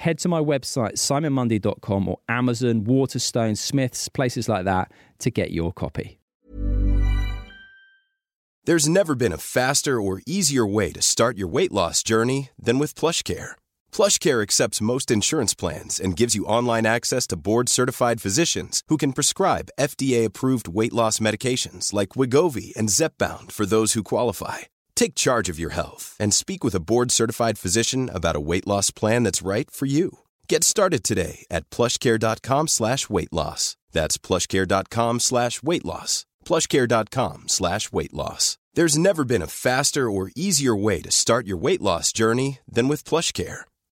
head to my website, simonmundy.com or Amazon, Waterstone, Smiths, places like that to get your copy. There's never been a faster or easier way to start your weight loss journey than with PlushCare. PlushCare accepts most insurance plans and gives you online access to board-certified physicians who can prescribe FDA-approved weight loss medications like Wegovy and Zepbound for those who qualify Take charge of your health and speak with a board certified physician about a weight loss plan that's right for you. Get started today at plushcare.com slash weight loss. That's plushcare.com slash weight loss. Plushcare.com slash weight loss. There's never been a faster or easier way to start your weight loss journey than with PlushCare.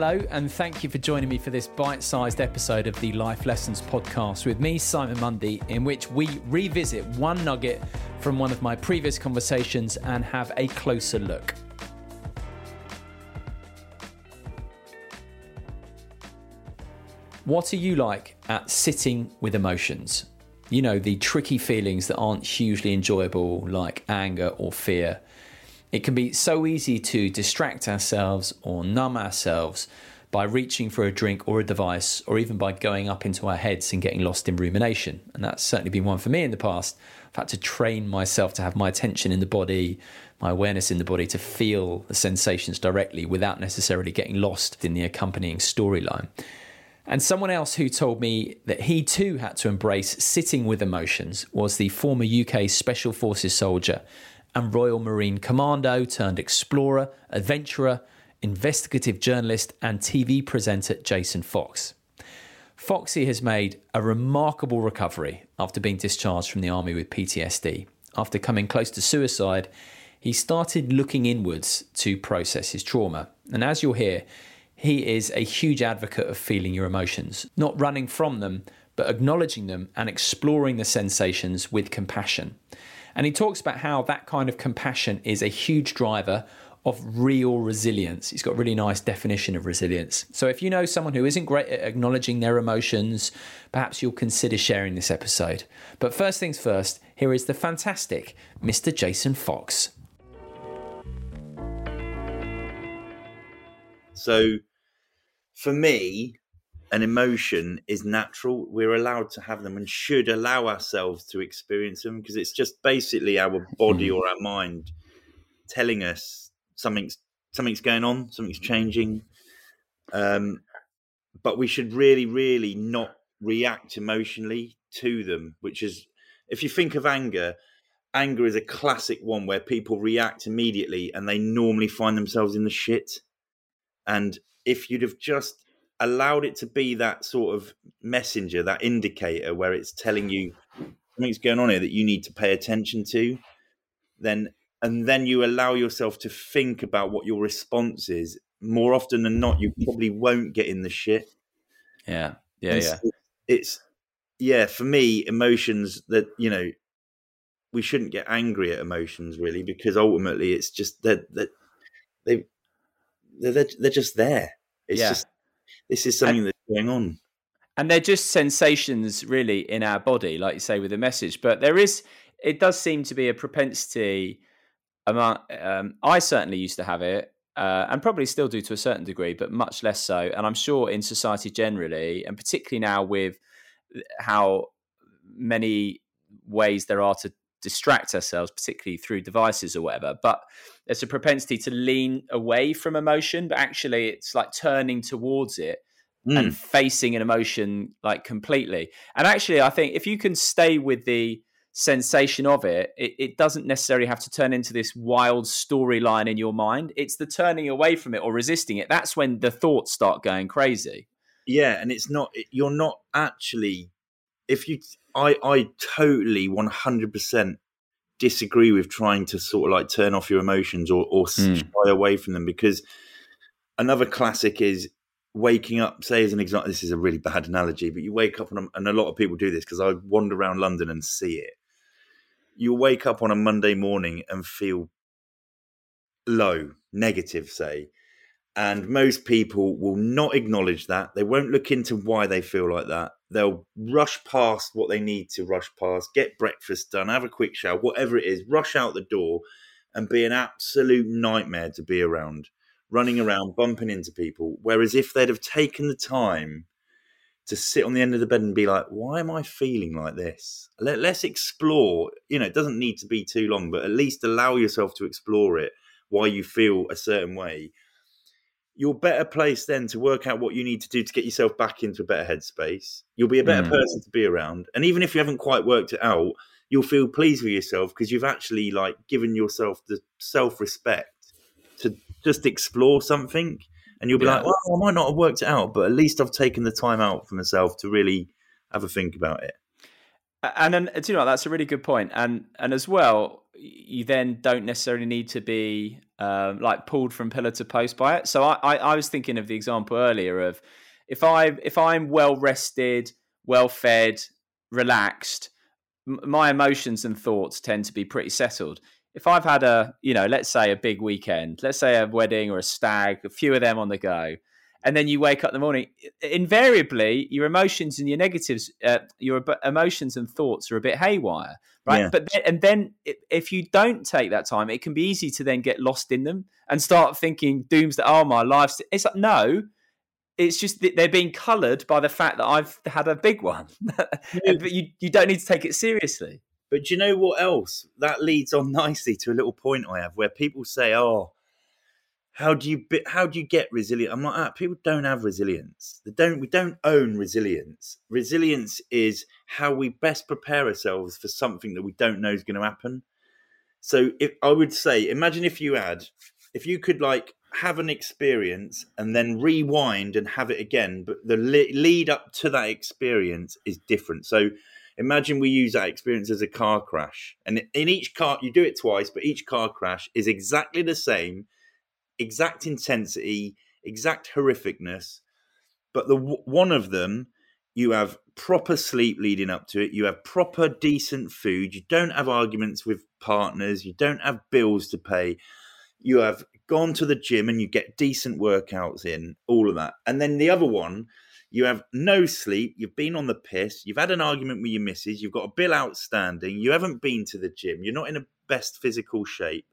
Hello, and thank you for joining me for this bite sized episode of the Life Lessons podcast with me, Simon Mundy, in which we revisit one nugget from one of my previous conversations and have a closer look. What are you like at sitting with emotions? You know, the tricky feelings that aren't hugely enjoyable, like anger or fear it can be so easy to distract ourselves or numb ourselves by reaching for a drink or a device, or even by going up into our heads and getting lost in rumination. And that's certainly been one for me in the past. I've had to train myself to have my attention in the body, my awareness in the body, to feel the sensations directly without necessarily getting lost in the accompanying storyline. And someone else who told me that he too had to embrace sitting with emotions was the former UK Special Forces soldier and Royal Marine Commando turned explorer, adventurer, investigative journalist, and TV presenter Jason Fox. Foxy has made a remarkable recovery after being discharged from the army with PTSD. After coming close to suicide, he started looking inwards to process his trauma. And as you'll hear, he is a huge advocate of feeling your emotions, not running from them, but acknowledging them and exploring the sensations with compassion. And he talks about how that kind of compassion is a huge driver of real resilience. He's got a really nice definition of resilience. So if you know someone who isn't great at acknowledging their emotions, perhaps you'll consider sharing this episode. But first things first, here is the fantastic Mr. Jason Fox. So for me, an emotion is natural. We're allowed to have them and should allow ourselves to experience them because it's just basically our body hmm. or our mind telling us something's something's going on, something's changing. Um, but we should really, really not react emotionally to them. Which is, if you think of anger, anger is a classic one where people react immediately and they normally find themselves in the shit. And if you'd have just allowed it to be that sort of messenger, that indicator where it's telling you something's going on here that you need to pay attention to, then and then you allow yourself to think about what your response is. More often than not, you probably won't get in the shit. Yeah, yeah, it's, yeah. It's yeah. For me, emotions that you know we shouldn't get angry at emotions really because ultimately it's just that that they they're, they're just there. It's yeah. just this is something and, that's going on. And they're just sensations, really, in our body, like you say, with a message. But there is, it does seem to be a propensity among. Um, I certainly used to have it, uh, and probably still do to a certain degree, but much less so. And I'm sure in society generally, and particularly now with how many ways there are to distract ourselves, particularly through devices or whatever. But there's a propensity to lean away from emotion, but actually it's like turning towards it mm. and facing an emotion like completely. And actually, I think if you can stay with the sensation of it, it, it doesn't necessarily have to turn into this wild storyline in your mind. It's the turning away from it or resisting it. That's when the thoughts start going crazy. Yeah, and it's not you're not actually if you I I totally 100% disagree with trying to sort of like turn off your emotions or or mm. shy away from them because another classic is waking up say as an example this is a really bad analogy but you wake up and, and a lot of people do this because i wander around london and see it. You wake up on a monday morning and feel low negative say and most people will not acknowledge that. They won't look into why they feel like that they'll rush past what they need to rush past get breakfast done have a quick shower whatever it is rush out the door and be an absolute nightmare to be around running around, bumping into people. Whereas if they'd have taken the time to sit on the end of the bed and be like, why am I feeling like this? Let, us explore. You know, it doesn't need to be too long, but at least allow yourself to explore it why you feel a certain way. You're better placed then to work out what you need to do to get yourself back into a better headspace. You'll be a better mm. person to be around. And even if you haven't quite worked it out, you'll feel pleased with yourself because you've actually like given yourself the self respect to just explore something and you'll be yeah. like, well, I might not have worked it out, but at least I've taken the time out for myself to really have a think about it. And then, do you know, that's a really good point. And and as well, you then don't necessarily need to be um, like pulled from pillar to post by it. So I, I, I was thinking of the example earlier of if I if I'm well rested, well fed, relaxed, m- my emotions and thoughts tend to be pretty settled if I've had a, you know, let's say a big weekend, let's say a wedding or a stag, a few of them on the go, and then you wake up in the morning, invariably your emotions and your negatives, uh, your emotions and thoughts are a bit haywire, right? Yeah. But then, and then if you don't take that time, it can be easy to then get lost in them and start thinking dooms that oh my life's. It's like no, it's just they're being coloured by the fact that I've had a big one, but you you don't need to take it seriously. But do you know what else? That leads on nicely to a little point I have where people say, "Oh, how do you how do you get resilient?" I'm like, ah, people don't have resilience. They don't. We don't own resilience. Resilience is how we best prepare ourselves for something that we don't know is going to happen. So, if I would say, imagine if you had, if you could like have an experience and then rewind and have it again, but the lead up to that experience is different. So imagine we use that experience as a car crash and in each car you do it twice but each car crash is exactly the same exact intensity exact horrificness but the one of them you have proper sleep leading up to it you have proper decent food you don't have arguments with partners you don't have bills to pay you have gone to the gym and you get decent workouts in all of that and then the other one you have no sleep, you've been on the piss, you've had an argument with your missus, you've got a bill outstanding, you haven't been to the gym, you're not in a best physical shape.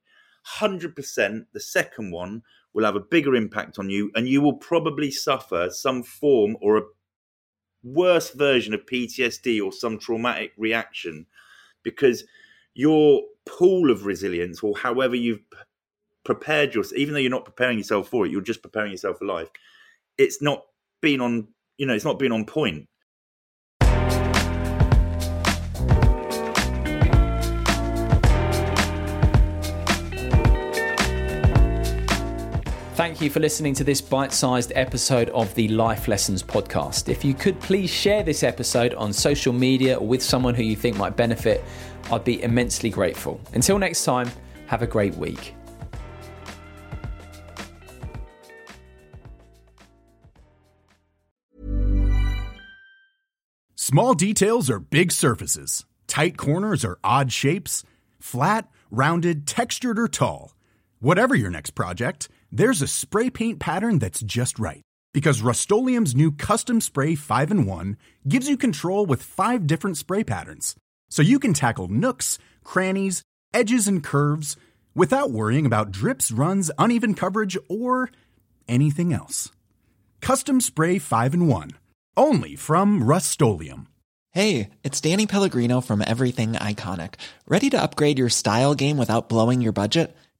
100% the second one will have a bigger impact on you, and you will probably suffer some form or a worse version of PTSD or some traumatic reaction because your pool of resilience, or however you've prepared yourself, even though you're not preparing yourself for it, you're just preparing yourself for life. It's not been on you know, it's not been on point. Thank you for listening to this bite sized episode of the Life Lessons podcast. If you could please share this episode on social media or with someone who you think might benefit, I'd be immensely grateful. Until next time, have a great week. Small details are big surfaces, tight corners are odd shapes, flat, rounded, textured, or tall. Whatever your next project, there's a spray paint pattern that's just right. Because Rust-Oleum Custom Spray 5 and 1 gives you control with five different spray patterns. So you can tackle nooks, crannies, edges, and curves without worrying about drips, runs, uneven coverage, or anything else. Custom Spray 5 and 1 only from Rust Hey, it's Danny Pellegrino from Everything Iconic. Ready to upgrade your style game without blowing your budget?